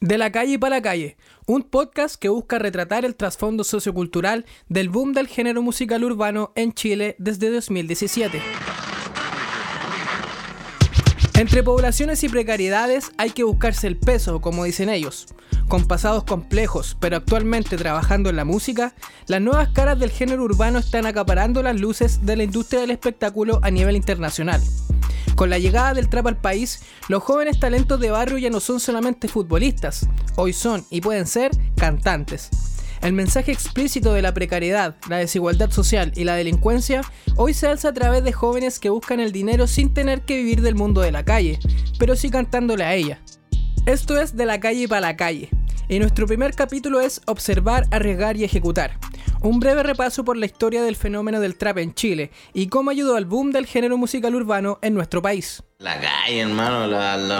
De la calle para la calle, un podcast que busca retratar el trasfondo sociocultural del boom del género musical urbano en Chile desde 2017. Entre poblaciones y precariedades hay que buscarse el peso, como dicen ellos. Con pasados complejos, pero actualmente trabajando en la música, las nuevas caras del género urbano están acaparando las luces de la industria del espectáculo a nivel internacional. Con la llegada del trap al país, los jóvenes talentos de barrio ya no son solamente futbolistas, hoy son y pueden ser cantantes. El mensaje explícito de la precariedad, la desigualdad social y la delincuencia hoy se alza a través de jóvenes que buscan el dinero sin tener que vivir del mundo de la calle, pero sí cantándole a ella. Esto es de la calle para la calle, y nuestro primer capítulo es Observar, arriesgar y ejecutar. Un breve repaso por la historia del fenómeno del trap en Chile y cómo ayudó al boom del género musical urbano en nuestro país. La calle, hermano,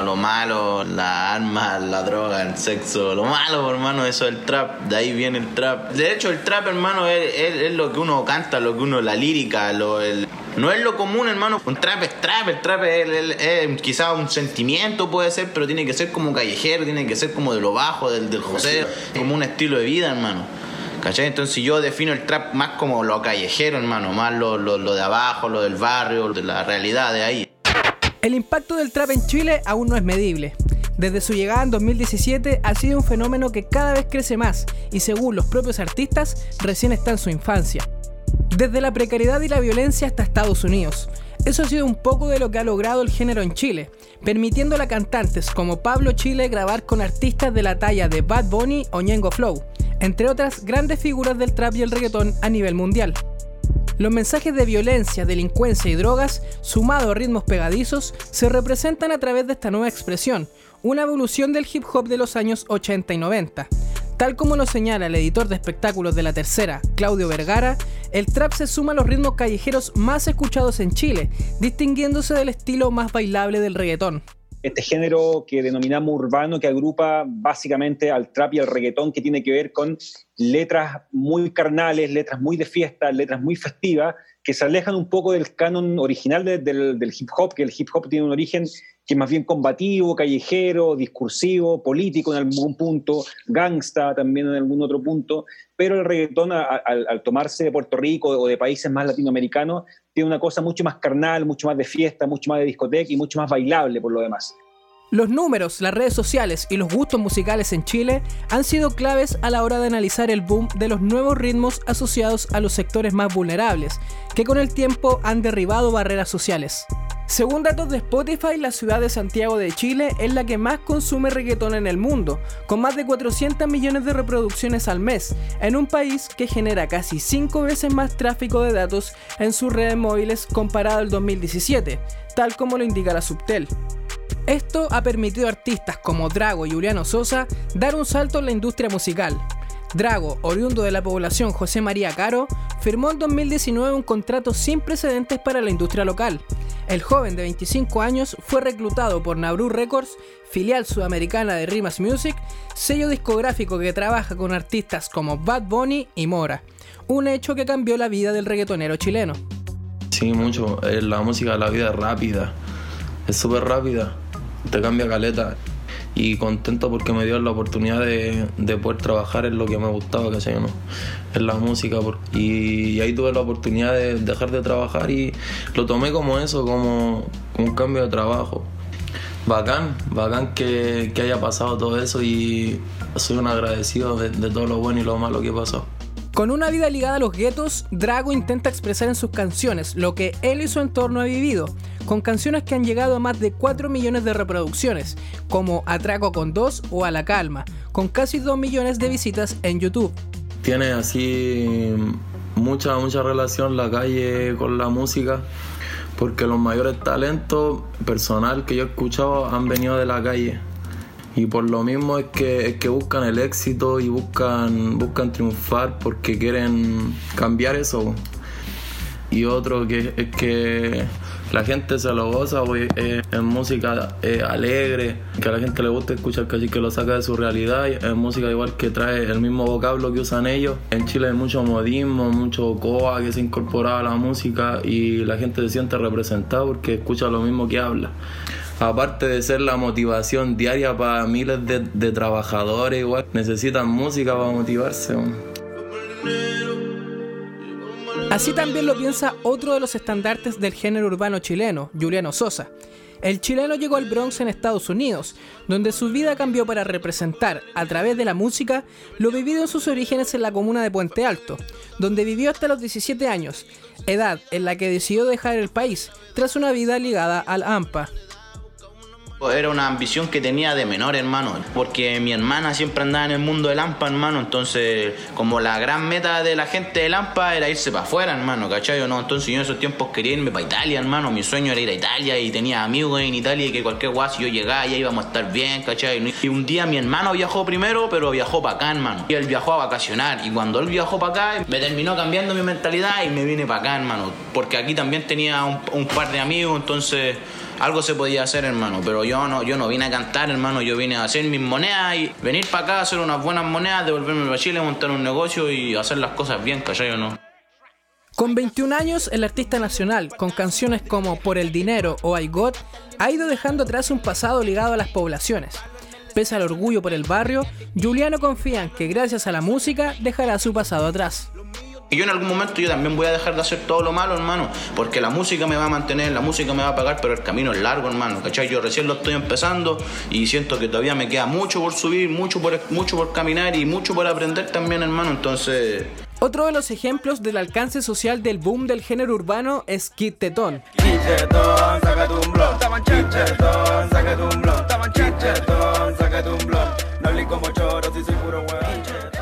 lo malo, las armas, la droga, el sexo, lo malo, hermano, eso es el trap, de ahí viene el trap. De hecho, el trap, hermano, es, lo que uno canta, lo que uno, la lírica, lo, el, no es lo común, hermano. Un trap es trap, el trap es, quizás un sentimiento, puede ser, pero tiene que ser como callejero, tiene que ser como de lo bajo, del, del José, como un estilo de vida, hermano. ¿Cachai? Entonces yo defino el trap más como lo callejero, hermano, más lo, lo, de abajo, lo del barrio, de la realidad de ahí. El impacto del trap en Chile aún no es medible. Desde su llegada en 2017 ha sido un fenómeno que cada vez crece más y según los propios artistas recién está en su infancia. Desde la precariedad y la violencia hasta Estados Unidos. Eso ha sido un poco de lo que ha logrado el género en Chile, permitiendo a cantantes como Pablo Chile grabar con artistas de la talla de Bad Bunny o Ñengo Flow, entre otras grandes figuras del trap y el reggaetón a nivel mundial. Los mensajes de violencia, delincuencia y drogas, sumados a ritmos pegadizos, se representan a través de esta nueva expresión, una evolución del hip hop de los años 80 y 90. Tal como lo señala el editor de espectáculos de la tercera, Claudio Vergara, el trap se suma a los ritmos callejeros más escuchados en Chile, distinguiéndose del estilo más bailable del reggaetón este género que denominamos urbano, que agrupa básicamente al trap y al reggaetón, que tiene que ver con letras muy carnales, letras muy de fiesta, letras muy festivas, que se alejan un poco del canon original del, hip hop, que el hip hop tiene un origen que es más bien combativo, callejero, discursivo, político en algún punto, gangsta también en algún otro punto, pero el reggaetón al tomarse de Puerto Rico o de países más latinoamericanos tiene una cosa mucho más carnal, mucho más de fiesta, mucho más de discoteca y mucho más bailable por lo demás. Los números, las redes sociales y los gustos musicales en Chile han sido claves a la hora de analizar el boom de los nuevos ritmos asociados a los sectores más vulnerables, que con el tiempo han derribado barreras sociales. Según datos de Spotify, la ciudad de Santiago de Chile es la que más consume reggaetón en el mundo, con más de 400 millones de reproducciones al mes, en un país que genera casi 5 veces más tráfico de datos en sus redes móviles comparado al 2017, tal como lo indica la Subtel. Esto ha permitido a artistas como Drago y Juliano Sosa dar un salto en la industria musical, Drago, oriundo de la población José María Caro, firmó en 2019 un contrato sin precedentes para la industria local. El joven de 25 años fue reclutado por Nauru Records, filial sudamericana de Rimas Music, sello discográfico que trabaja con artistas como Bad Bunny y Mora, un hecho que cambió la vida del reggaetonero chileno. Sí, mucho. La música la vida es rápida, es súper rápida, te cambia caleta y contento porque me dio la oportunidad de, poder trabajar en lo que me gustaba, que sé yo, ¿no? En la música. Y, ahí tuve la oportunidad de dejar de trabajar y lo tomé como eso, como, un cambio de trabajo. Bacán, bacán que, haya pasado todo eso y soy un agradecido de, de todo lo bueno y lo malo que pasó. Con una vida ligada a los guetos, Drago intenta expresar en sus canciones lo que él y su entorno ha vivido, con canciones que han llegado a más de 4 millones de reproducciones, como Atraco con 2 o A la Calma, con casi 2 millones de visitas en YouTube. Tiene así mucha, mucha relación la calle con la música, porque los mayores talentos personal que yo he escuchado han venido de la calle y por lo mismo es que, es que buscan el éxito y buscan, buscan triunfar porque quieren cambiar eso. Y otro que es que la gente se lo goza, pues, es, música alegre, que a la gente le gusta escuchar casi que lo saca de su realidad, es música igual que trae el mismo vocablo que usan ellos. En Chile hay mucho modismo, mucho coa que se incorpora a la música y la gente se siente representada porque escucha lo mismo que habla. Aparte de ser la motivación diaria para miles de, trabajadores, igual necesitan música para motivarse. Así también lo piensa otro de los estandartes del género urbano chileno, Juliano Sosa. El chileno llegó al Bronx en Estados Unidos, donde su vida cambió para representar, a través de la música, lo vivido en sus orígenes en la comuna de Puente Alto, donde vivió hasta los 17 años, edad en la que decidió dejar el país, tras una vida ligada al AMPA. Era una ambición que tenía de menor, hermano, porque mi hermana siempre andaba en el mundo del AMPA, hermano, entonces como la gran meta de la gente del AMPA era irse para afuera, hermano, ¿cachai? no? Entonces yo en esos tiempos quería irme para Italia, hermano, mi sueño era ir a Italia y tenía amigos en Italia y que cualquier guay si yo llegaba ya íbamos a estar bien, ¿cachai? Y un día mi hermano viajó primero, pero viajó para acá, hermano, y él viajó a vacacionar, y cuando él viajó para acá me terminó cambiando mi mentalidad y me vine para acá, hermano, porque aquí también tenía un, un par de amigos, entonces algo se podía hacer, hermano. Pero yo no, yo no vine a cantar, hermano. Yo vine a hacer mis monedas y venir para acá, hacer unas buenas monedas, devolverme para Chile, montar un negocio y hacer las cosas bien, ¿cachai o no? Con 21 años, el artista nacional, con canciones como Por el Dinero o I Got, ha ido dejando atrás un pasado ligado a las poblaciones. Pese al orgullo por el barrio, Juliano confía en que gracias a la música dejará su pasado atrás. Y yo en algún momento yo también voy a dejar de hacer todo lo malo, hermano, porque la música me va a mantener, la música me va a pagar, pero el camino es largo, hermano, ¿cachai? Yo recién lo estoy empezando y siento que todavía me queda mucho por subir, mucho por, mucho por caminar y mucho por aprender también, hermano, entonces... Otro de los ejemplos del alcance social del boom del género urbano es Kid Tetón.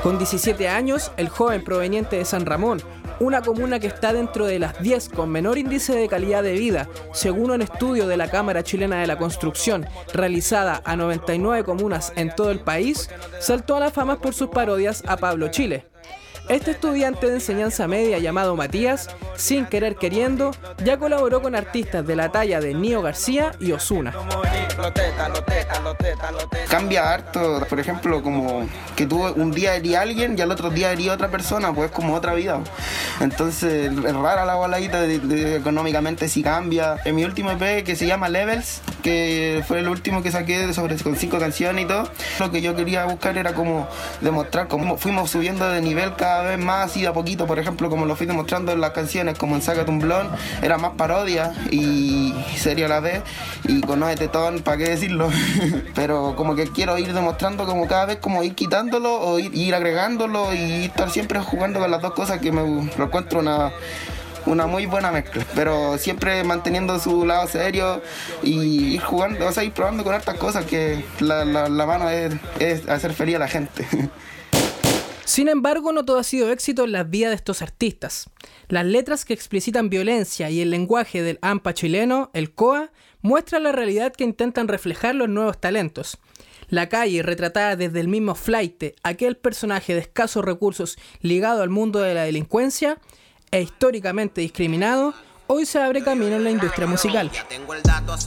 Con 17 años, el joven proveniente de San Ramón, una comuna que está dentro de las 10 con menor índice de calidad de vida, según un estudio de la Cámara Chilena de la Construcción realizada a 99 comunas en todo el país, saltó a la fama por sus parodias a Pablo Chile. Este estudiante de enseñanza media llamado Matías, sin querer queriendo, ya colaboró con artistas de la talla de Nio García y Osuna. Cambia harto, por ejemplo, como que tú un día herí a alguien y al otro día herí a otra persona, pues como otra vida. Entonces es rara la baladita, económicamente si cambia. En mi último EP que se llama Levels, que fue el último que saqué sobre, con cinco canciones y todo, lo que yo quería buscar era como demostrar cómo fuimos subiendo de nivel cada vez más y de a poquito, por ejemplo, como lo fui demostrando en las canciones, como en Sácate un Blon, era más parodia y seria a la vez, y con Noé Tetón, ¿para qué decirlo? Pero como que quiero ir demostrando como cada vez como ir quitándolo o ir, agregándolo y estar siempre jugando con las dos cosas que me lo encuentro una una muy buena mezcla, pero siempre manteniendo su lado serio y ir jugando, o sea, ir probando con estas cosas que la, mano es, es hacer feliz a la gente. Sin embargo, no todo ha sido éxito en la vida de estos artistas. Las letras que explicitan violencia y el lenguaje del AMPA chileno, el COA, muestran la realidad que intentan reflejar los nuevos talentos. La calle, retratada desde el mismo flight, aquel personaje de escasos recursos ligado al mundo de la delincuencia, e históricamente discriminado, hoy se abre camino en la industria musical.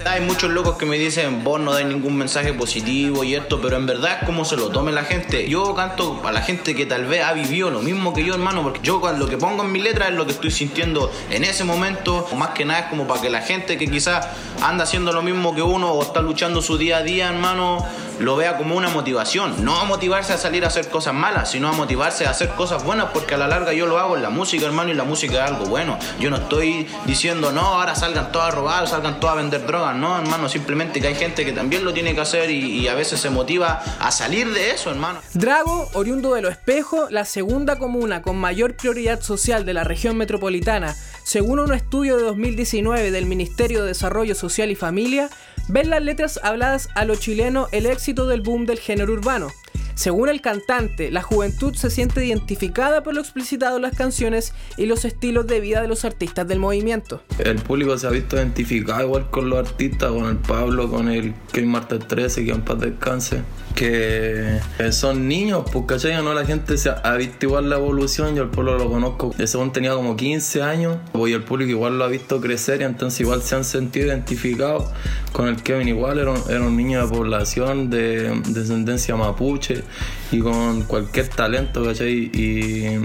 Hay muchos locos que me dicen, vos no dais ningún mensaje positivo y esto, pero en verdad es como se lo tome la gente. Yo canto a la gente que tal vez ha vivido lo mismo que yo, hermano, porque yo lo que pongo en mi letra es lo que estoy sintiendo en ese momento, más que nada es como para que la gente que quizás anda haciendo lo mismo que uno o está luchando su día a día, hermano, lo vea como una motivación. No a motivarse a salir a hacer cosas malas, sino a motivarse a hacer cosas buenas, porque a la larga yo lo hago en la música, hermano, y la música es algo bueno. Yo no estoy diciendo, no, ahora salgan todos a robar, salgan todos a vender drogas, no, hermano, simplemente que hay gente que también lo tiene que hacer y, a veces se motiva a salir de eso, hermano. Drago, oriundo de Lo Espejo, la segunda comuna con mayor prioridad social de la región metropolitana, según un estudio de 2019 del Ministerio de Desarrollo Social y Familia, ven las letras habladas a lo chileno el éxito del boom del género urbano. Según el cantante, la juventud se siente identificada por lo explicitado en las canciones y los estilos de vida de los artistas del movimiento. El público se ha visto identificado igual con los artistas, con el Pablo, con el Kevin Martes 13, que en paz descanse que son niños, pues cachai, no la gente se ha visto igual la evolución, yo el pueblo lo conozco, ese hombre tenía como 15 años, y el público igual lo ha visto crecer y entonces igual se han sentido identificados con el Kevin. Igual, era un, niño de población de descendencia mapuche y con cualquier talento, ¿cachai? Y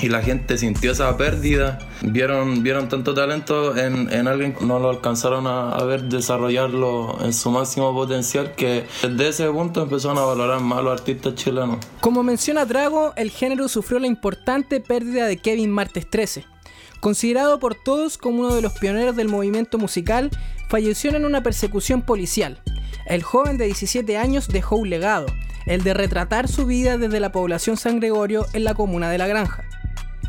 y la gente sintió esa pérdida, vieron, vieron tanto talento en, en alguien que no lo alcanzaron a, a, ver desarrollarlo en su máximo potencial que desde ese punto empezaron a valorar más a los artistas chilenos. Como menciona Drago, el género sufrió la importante pérdida de Kevin Martes 13. Considerado por todos como uno de los pioneros del movimiento musical, falleció en una persecución policial. El joven de 17 años dejó un legado, el de retratar su vida desde la población San Gregorio en la comuna de La Granja.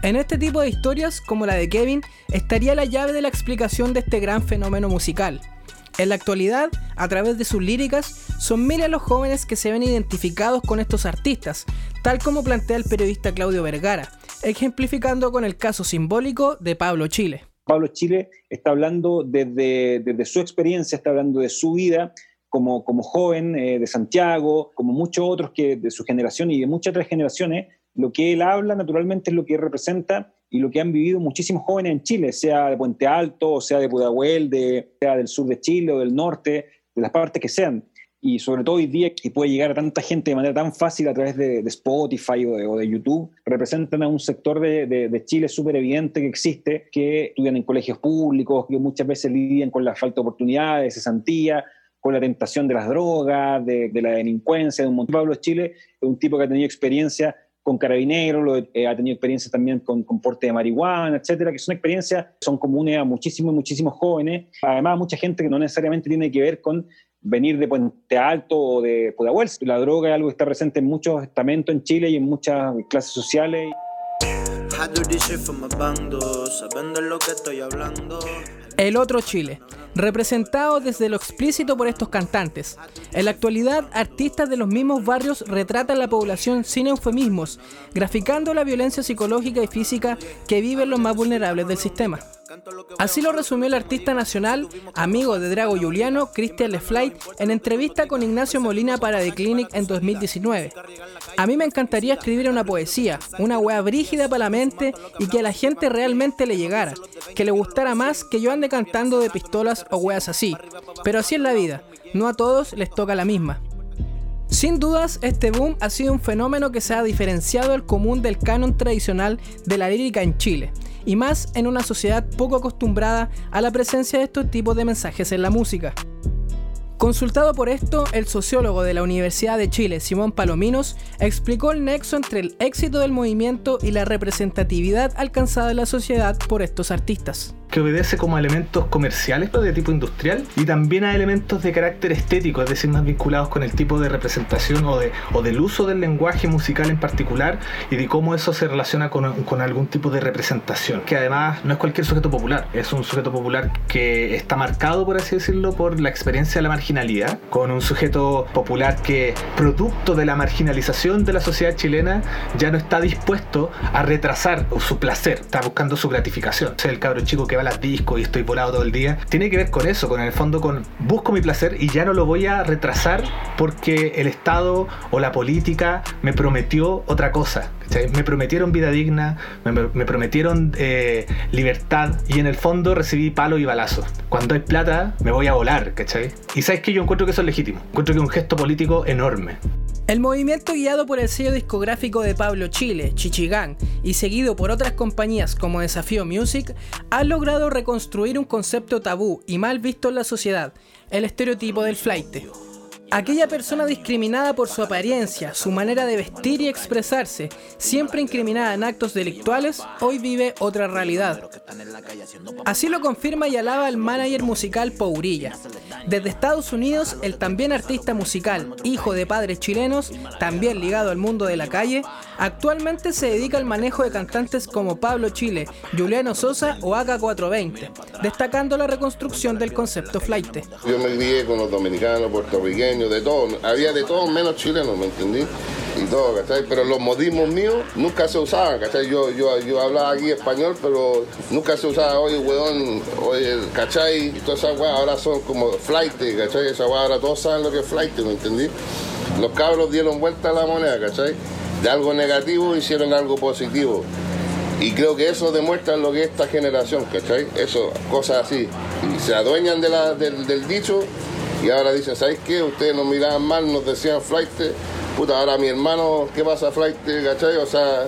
En este tipo de historias, como la de Kevin, estaría la llave de la explicación de este gran fenómeno musical. En la actualidad, a través de sus líricas, son miles los jóvenes que se ven identificados con estos artistas, tal como plantea el periodista Claudio Vergara, ejemplificando con el caso simbólico de Pablo Chile. Pablo Chile está hablando desde, su experiencia, está hablando de su vida, como, como, joven eh, de Santiago, como muchos otros que de su generación y de muchas otras generaciones, lo que él habla naturalmente es lo que representa y lo que han vivido muchísimos jóvenes en Chile, sea de Puente Alto, o sea de Pudahuel, de, sea del sur de Chile o del norte, de las partes que sean. Y sobre todo hoy día que puede llegar a tanta gente de manera tan fácil a través de, de Spotify o de, o de, YouTube, representan a un sector de, de Chile súper evidente que existe, que estudian en colegios públicos, que muchas veces lidian con la falta de oportunidades, cesantía, con la tentación de las drogas, de, la delincuencia, de un montón. Pablo Chile es un tipo que ha tenido experiencia con carabineros, eh, ha tenido experiencia también con, con, porte de marihuana, etcétera, que son experiencias que son comunes a muchísimos, muchísimos jóvenes. Además, mucha gente que no necesariamente tiene que ver con venir de Puente Alto o de Pudahuel. La droga es algo que está presente en muchos estamentos en Chile y en muchas clases sociales. El otro Chile, representado desde lo explícito por estos cantantes. En la actualidad, artistas de los mismos barrios retratan la población sin eufemismos, graficando la violencia psicológica y física que viven los más vulnerables del sistema. Así lo resumió el artista nacional, amigo de Drago Juliano, Christian Leflight, en entrevista con Ignacio Molina para The Clinic en 2019. A mí me encantaría escribir una poesía, una wea brígida para la mente y que a la gente realmente le llegara, que le gustara más que yo ande cantando de pistolas o weas así. Pero así es la vida, no a todos les toca la misma. Sin dudas, este boom ha sido un fenómeno que se ha diferenciado el común del canon tradicional de la lírica en Chile, y más en una sociedad poco acostumbrada a la presencia de estos tipos de mensajes en la música. Consultado por esto, el sociólogo de la Universidad de Chile, Simón Palominos, explicó el nexo entre el éxito del movimiento y la representatividad alcanzada en la sociedad por estos artistas que obedece como a elementos comerciales pero de tipo industrial y también a elementos de carácter estético, es decir, más vinculados con el tipo de representación o, de, o del uso del lenguaje musical en particular y de cómo eso se relaciona con, con algún tipo de representación, que además no es cualquier sujeto popular, es un sujeto popular que está marcado, por así decirlo, por la experiencia de la marginalidad, con un sujeto popular que, producto de la marginalización de la sociedad chilena, ya no está dispuesto a retrasar su placer, está buscando su gratificación. O sea, el cabro chico que va las discos y estoy volado todo el día, tiene que ver con eso, con el fondo con busco mi placer y ya no lo voy a retrasar porque el Estado o la política me prometió otra cosa. Me prometieron vida digna, me, prometieron eh, libertad y en el fondo recibí palo y balazo. Cuando hay plata me voy a volar, ¿cachai? Y sabes que yo encuentro que eso es legítimo, encuentro que es un gesto político enorme. El movimiento guiado por el sello discográfico de Pablo Chile, Chichigán, y seguido por otras compañías como Desafío Music, ha logrado reconstruir un concepto tabú y mal visto en la sociedad, el estereotipo del flight. Aquella persona discriminada por su apariencia, su manera de vestir y expresarse, siempre incriminada en actos delictuales, hoy vive otra realidad. Así lo confirma y alaba el manager musical Pourilla. Desde Estados Unidos, el también artista musical, hijo de padres chilenos, también ligado al mundo de la calle, actualmente se dedica al manejo de cantantes como Pablo Chile, Juliano Sosa o AK420, destacando la reconstrucción del concepto flight. Yo me crié con los dominicanos, puertorriqueños, de todo. Había de todo menos chilenos, ¿me entendí? Y todo, ¿cachai? Pero los modismos míos nunca se usaban, ¿cachai? Yo, yo, yo hablaba aquí español, pero nunca se usaba, oye, weón, oye, ¿cachai? Todas esas weas ahora son como flight, ¿cachai? Esa wea ahora todos saben lo que es flight, ¿me entendí? Los cabros dieron vuelta a la moneda, ¿cachai? De algo negativo hicieron algo positivo. Y creo que eso demuestra lo que es esta generación, ¿cachai? Eso, cosas así. Se adueñan del, del dicho y ahora dicen, ¿sabéis qué? Ustedes nos miraban mal, nos decían flight. Puta, ahora mi hermano, ¿qué pasa flight? ¿Cachai? O sea,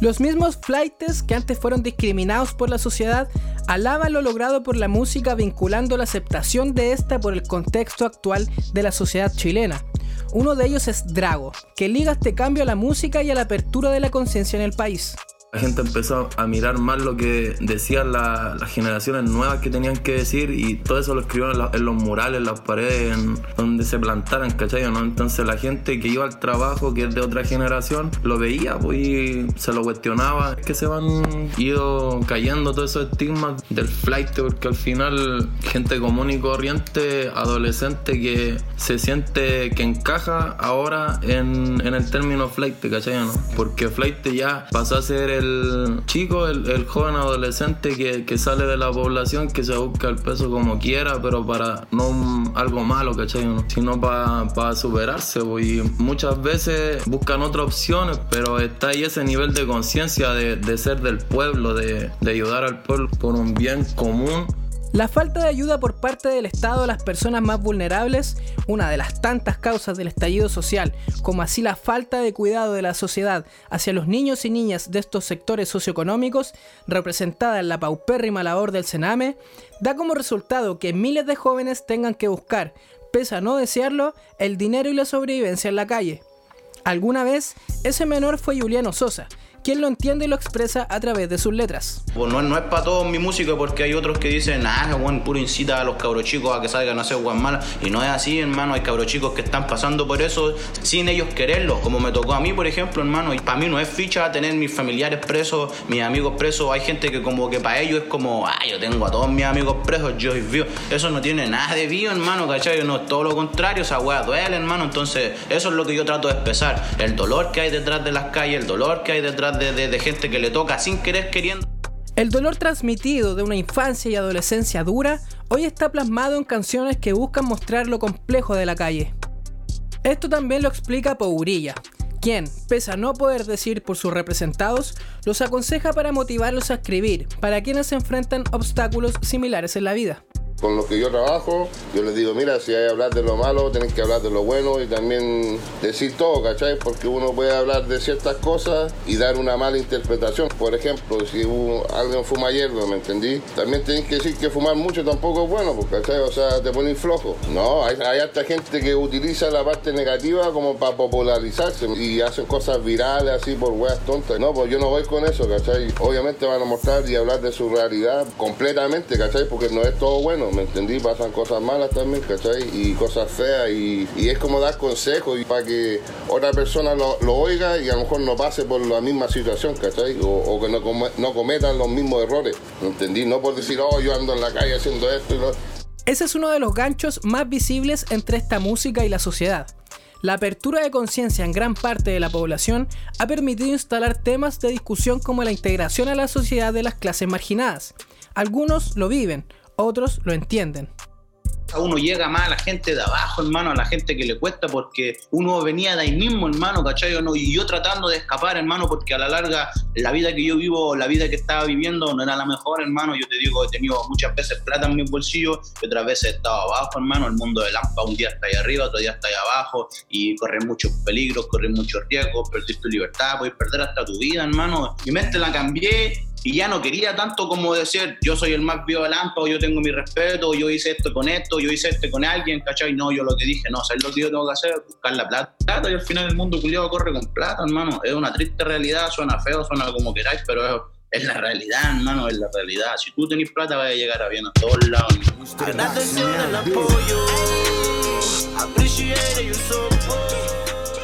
Los mismos flightes que antes fueron discriminados por la sociedad alaban lo logrado por la música vinculando la aceptación de esta por el contexto actual de la sociedad chilena. Uno de ellos es Drago, que liga este cambio a la música y a la apertura de la conciencia en el país la gente empezó a mirar más lo que decían las generaciones nuevas que tenían que decir y todo eso lo escribieron en, los murales, en las paredes, en donde se plantaran, ¿cachai? ¿no? Entonces la gente que iba al trabajo, que es de otra generación, lo veía pues, y se lo cuestionaba. Es que se van ido cayendo todos esos estigmas del flight, porque al final gente común y corriente, adolescente que se siente que encaja ahora en, en el término flight, ¿cachai? ¿no? Porque flight ya pasó a ser el el chico, el, joven adolescente que, sale de la población, que se busca el peso como quiera, pero para no algo malo, ¿cachai? Sino para superarse. Pues, y muchas veces buscan otras opciones, pero está ahí ese nivel de conciencia de, de, ser del pueblo, de, de ayudar al pueblo por un bien común. La falta de ayuda por parte del Estado a las personas más vulnerables, una de las tantas causas del estallido social, como así la falta de cuidado de la sociedad hacia los niños y niñas de estos sectores socioeconómicos, representada en la paupérrima labor del Sename, da como resultado que miles de jóvenes tengan que buscar, pese a no desearlo, el dinero y la sobrevivencia en la calle. Alguna vez, ese menor fue Juliano Sosa, quien lo entiende y lo expresa a través de sus letras. Pues no, es para todos mi música porque hay otros que dicen, ah, bueno, puro incita a los cabros chicos a que salgan a hacer guan malas. Y no es así, hermano. Hay cabros chicos que están pasando por eso sin ellos quererlo, como me tocó a mí, por ejemplo, hermano. Y para mí no es ficha tener mis familiares presos, mis amigos presos. Hay gente que como que para ellos es como, ah, yo tengo a todos mis amigos presos, yo vivo. Eso no tiene nada de vivo, hermano, ¿cachai? No, todo lo contrario, esa weá duele, hermano. Entonces, eso es lo que yo trato de expresar. El dolor que hay detrás de las calles, el dolor que hay detrás de, gente que le toca sin querer queriendo. El dolor transmitido de una infancia y adolescencia dura hoy está plasmado en canciones que buscan mostrar lo complejo de la calle. Esto también lo explica Pourilla, quien, pese a no poder decir por sus representados, los aconseja para motivarlos a escribir para quienes se enfrentan obstáculos similares en la vida con los que yo trabajo, yo les digo, mira, si hay que hablar de lo malo, tienen que hablar de lo bueno y también decir todo, ¿cachai? Porque uno puede hablar de ciertas cosas y dar una mala interpretación. Por ejemplo, si alguien fuma hierba, ¿me entendí? También tienen que decir que fumar mucho tampoco es bueno, pues, ¿cachai? O sea, te ponen flojo. No, hay, hay harta gente que utiliza la parte negativa como para popularizarse y hacen cosas virales así por weas tontas. No, pues yo no voy con eso, ¿cachai? Obviamente van a mostrar y hablar de su realidad completamente, ¿cachai? Porque no es todo bueno. ¿Me entendí? Pasan cosas malas también, ¿cachai? Y cosas feas y, es como dar consejos y para que otra persona lo, oiga y a lo mejor no pase por la misma situación, ¿cachai? O, que no, no cometan los mismos errores, ¿me entendí? No por decir, oh, yo ando en la calle haciendo esto y lo... Ese es uno de los ganchos más visibles entre esta música y la sociedad. La apertura de conciencia en gran parte de la población ha permitido instalar temas de discusión como la integración a la sociedad de las clases marginadas. Algunos lo viven, otros lo entienden uno llega más a la gente de abajo, hermano, a la gente que le cuesta, porque uno venía de ahí mismo, hermano, ¿cachai? Y yo tratando de escapar, hermano, porque a la larga la vida que yo vivo, la vida que estaba viviendo no era la mejor, hermano. Yo te digo, he tenido muchas veces plata en mis bolsillos y otras veces he estado abajo, hermano. El mundo de Lampa un día está ahí arriba, otro día está ahí abajo y corres muchos peligros, corres muchos riesgos, perdiste tu libertad, puedes perder hasta tu vida, hermano. Mi mente la cambié y ya no quería tanto como decir yo soy el más vivo de Lampa o yo tengo mi respeto o yo hice esto con esto, yo hice esto con alguien, ¿cachai? No, yo lo que dije, no, ¿sabes lo que yo tengo que hacer? Buscar la plata y al final el mundo culiado corre con plata, hermano. Es una triste realidad, suena feo, suena como queráis, pero es, la realidad, hermano, es la realidad. Si tú tenés plata, vas a llegar a bien a todos lados.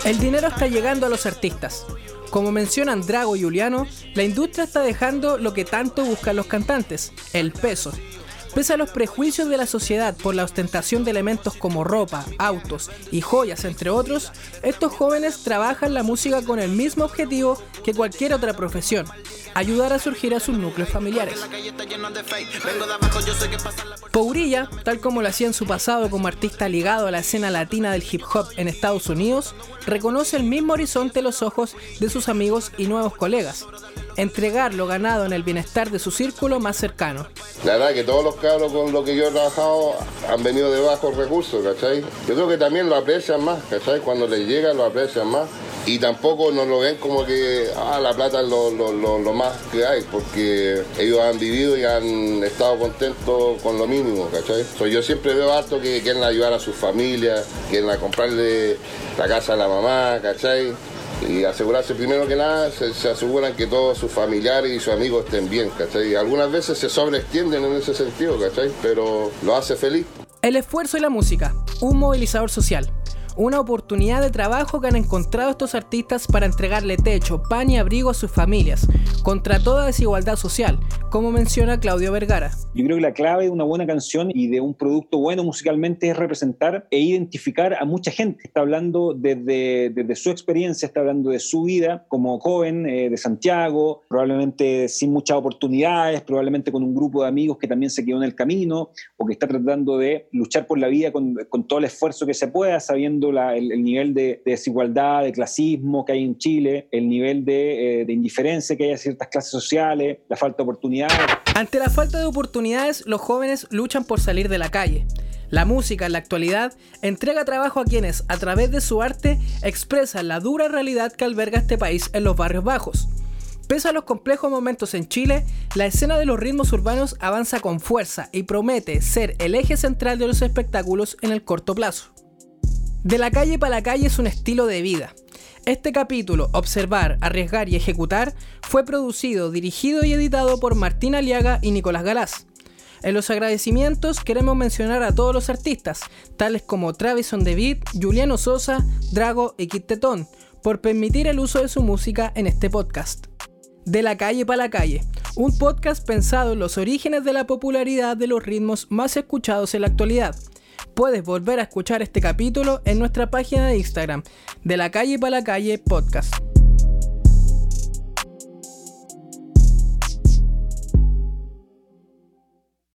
El dinero está llegando a los artistas. Como mencionan Drago y Juliano, la industria está dejando lo que tanto buscan los cantantes, el peso. Pese a los prejuicios de la sociedad por la ostentación de elementos como ropa, autos y joyas, entre otros, estos jóvenes trabajan la música con el mismo objetivo que cualquier otra profesión, ayudar a surgir a sus núcleos familiares. Pourilla, tal como lo hacía en su pasado como artista ligado a la escena latina del hip hop en Estados Unidos, reconoce el mismo horizonte en los ojos de sus amigos y nuevos colegas, entregar lo ganado en el bienestar de su círculo más cercano. La que todos los con los que yo he trabajado han venido de bajos recursos, ¿cachai? Yo creo que también lo aprecian más, ¿cachai? Cuando les llega lo aprecian más y tampoco nos lo ven como que ah, la plata es lo, más que hay, porque ellos han vivido y han estado contentos con lo mínimo, ¿cachai? yo siempre veo harto que quieren ayudar a sus familias, quieren comprarle la casa a la mamá, ¿cachai? Y asegurarse primero que nada, se, aseguran que todos sus familiares y sus amigos estén bien, ¿cachai? Algunas veces se sobreextienden en ese sentido, ¿cachai? Pero lo hace feliz. El esfuerzo y la música, un movilizador social una oportunidad de trabajo que han encontrado estos artistas para entregarle techo, pan y abrigo a sus familias, contra toda desigualdad social, como menciona Claudio Vergara. Yo creo que la clave de una buena canción y de un producto bueno musicalmente es representar e identificar a mucha gente. Está hablando desde, su experiencia, está hablando de su vida como joven eh, de Santiago, probablemente sin muchas oportunidades, probablemente con un grupo de amigos que también se quedó en el camino o que está tratando de luchar por la vida con todo el esfuerzo que se pueda, sabiendo el, nivel de, desigualdad, de clasismo que hay en Chile, el nivel de, eh, de indiferencia que hay en ciertas clases sociales, la falta de oportunidades. Ante la falta de oportunidades, los jóvenes luchan por salir de la calle. La música en la actualidad entrega trabajo a quienes, a través de su arte, expresan la dura realidad que alberga este país en los barrios bajos. Pese a los complejos momentos en Chile, la escena de los ritmos urbanos avanza con fuerza y promete ser el eje central de los espectáculos en el corto plazo. De la calle para la calle es un estilo de vida. Este capítulo, Observar, Arriesgar y Ejecutar, fue producido, dirigido y editado por Martín Aliaga y Nicolás Galás. En los agradecimientos queremos mencionar a todos los artistas, tales como Travis on the Beat, Juliano Sosa, Drago y Kit Tetón, por permitir el uso de su música en este podcast. De la calle para la calle, un podcast pensado en los orígenes de la popularidad de los ritmos más escuchados en la actualidad Puedes volver a escuchar este capítulo en nuestra página de Instagram, de la calle para la calle podcast.